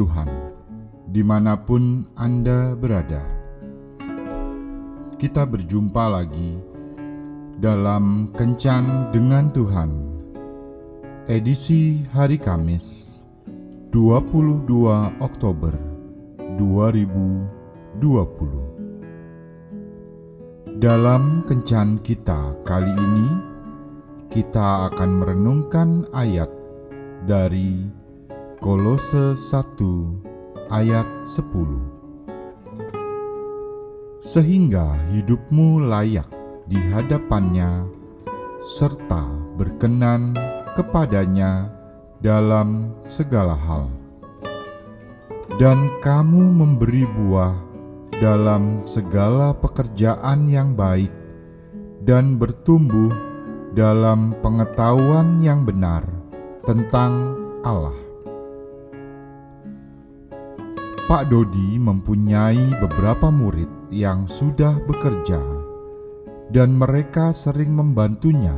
Tuhan, di mana pun Anda berada. Kita berjumpa lagi dalam Kencan dengan Tuhan, edisi hari Kamis, 22 Oktober 2020. Dalam Kencan kita kali ini, kita akan merenungkan ayat dari Kolose 1 ayat 10 Sehingga hidupmu layak di hadapannya serta berkenan kepadanya dalam segala hal. Dan kamu memberi buah dalam segala pekerjaan yang baik dan bertumbuh dalam pengetahuan yang benar tentang Allah. Pak Dodi mempunyai beberapa murid yang sudah bekerja, dan mereka sering membantunya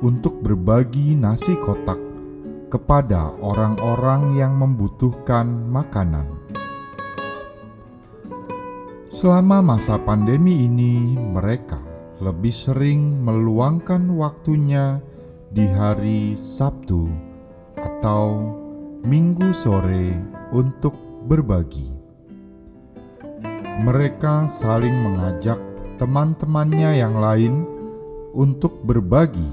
untuk berbagi nasi kotak kepada orang-orang yang membutuhkan makanan. Selama masa pandemi ini, mereka lebih sering meluangkan waktunya di hari Sabtu atau Minggu sore untuk berbagi. Mereka saling mengajak teman-temannya yang lain untuk berbagi,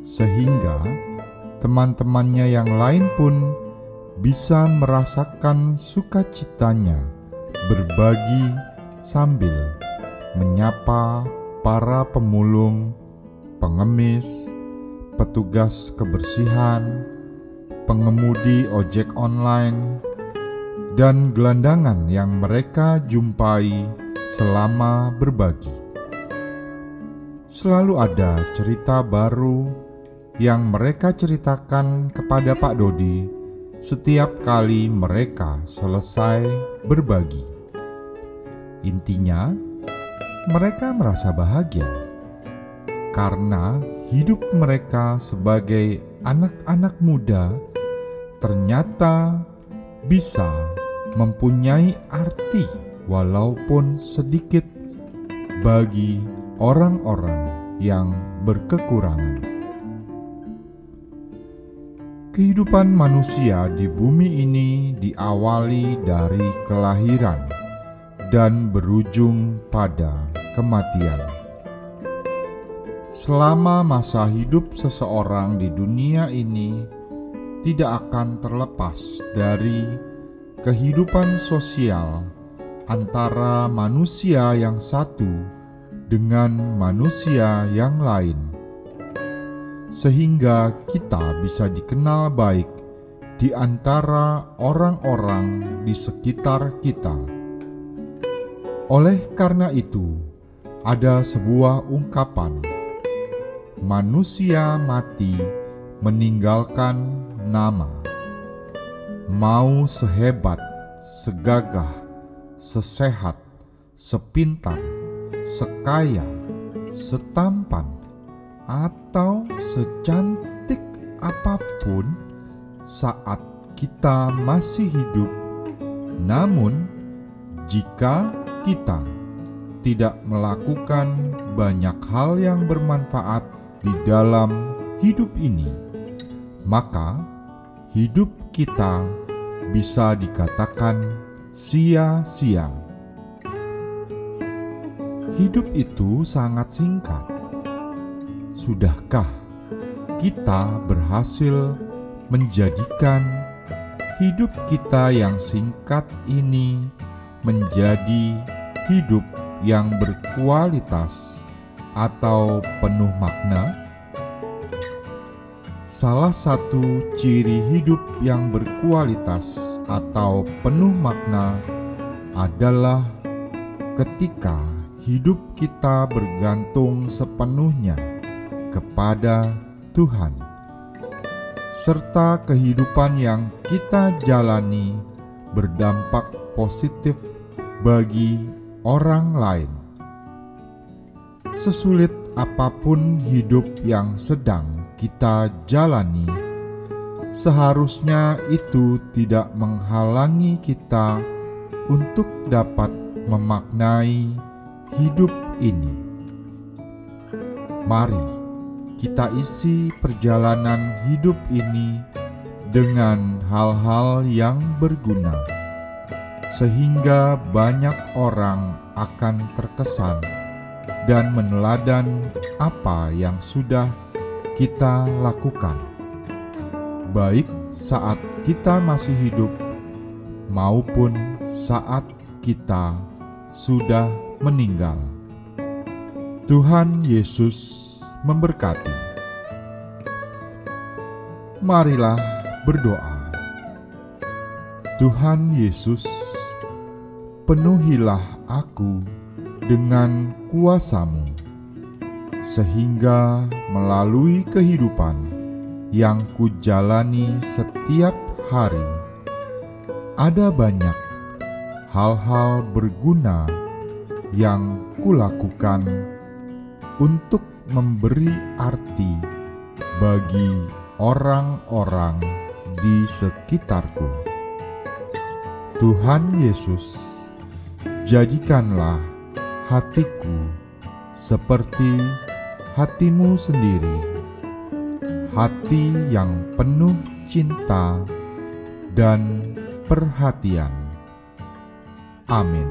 sehingga teman-temannya yang lain pun bisa merasakan sukacitanya berbagi sambil menyapa para pemulung, pengemis, petugas kebersihan, pengemudi ojek online, dan gelandangan yang mereka jumpai selama berbagi. Selalu ada cerita baru yang mereka ceritakan kepada Pak Dodi setiap kali mereka selesai berbagi. Intinya, mereka merasa bahagia karena hidup mereka sebagai anak-anak muda ternyata bisa mempunyai arti walaupun sedikit bagi orang-orang yang berkekurangan. Kehidupan manusia di bumi ini diawali dari kelahiran dan berujung pada kematian. Selama masa hidup seseorang di dunia ini tidak akan terlepas dari kehidupan sosial antara manusia yang satu dengan manusia yang lain, sehingga kita bisa dikenal baik di antara orang-orang di sekitar kita. Oleh karena itu, ada sebuah ungkapan: "Manusia mati meninggalkan nama." Mau sehebat, segagah, sesehat, sepintar, sekaya, setampan, atau secantik apa pun saat kita masih hidup. Namun, jika kita tidak melakukan banyak hal yang bermanfaat di dalam hidup ini, maka hidup kita bisa dikatakan sia-sia. Hidup itu sangat singkat. Sudahkah kita berhasil menjadikan hidup kita yang singkat ini menjadi hidup yang berkualitas atau penuh makna? Salah satu ciri hidup yang berkualitas atau penuh makna adalah ketika hidup kita bergantung sepenuhnya kepada Tuhan, serta kehidupan yang kita jalani berdampak positif bagi orang lain. Sesulit apa pun hidup yang sedang kita jalani, seharusnya itu tidak menghalangi kita untuk dapat memaknai hidup ini. Mari kita isi perjalanan hidup ini dengan hal-hal yang berguna, sehingga banyak orang akan terkesan dan meneladan apa yang sudah kita lakukan baik saat kita masih hidup maupun saat kita sudah meninggal. Tuhan Yesus memberkati. Marilah berdoa. Tuhan Yesus, penuhilah aku dengan kuasamu, sehingga melalui kehidupan yang kujalani setiap hari. Ada banyak hal-hal berguna yang kulakukan untuk memberi arti bagi orang-orang di sekitarku. Tuhan Yesus, jadikanlah hatiku seperti hatimu sendiri hati yang penuh cinta dan perhatian. Amin.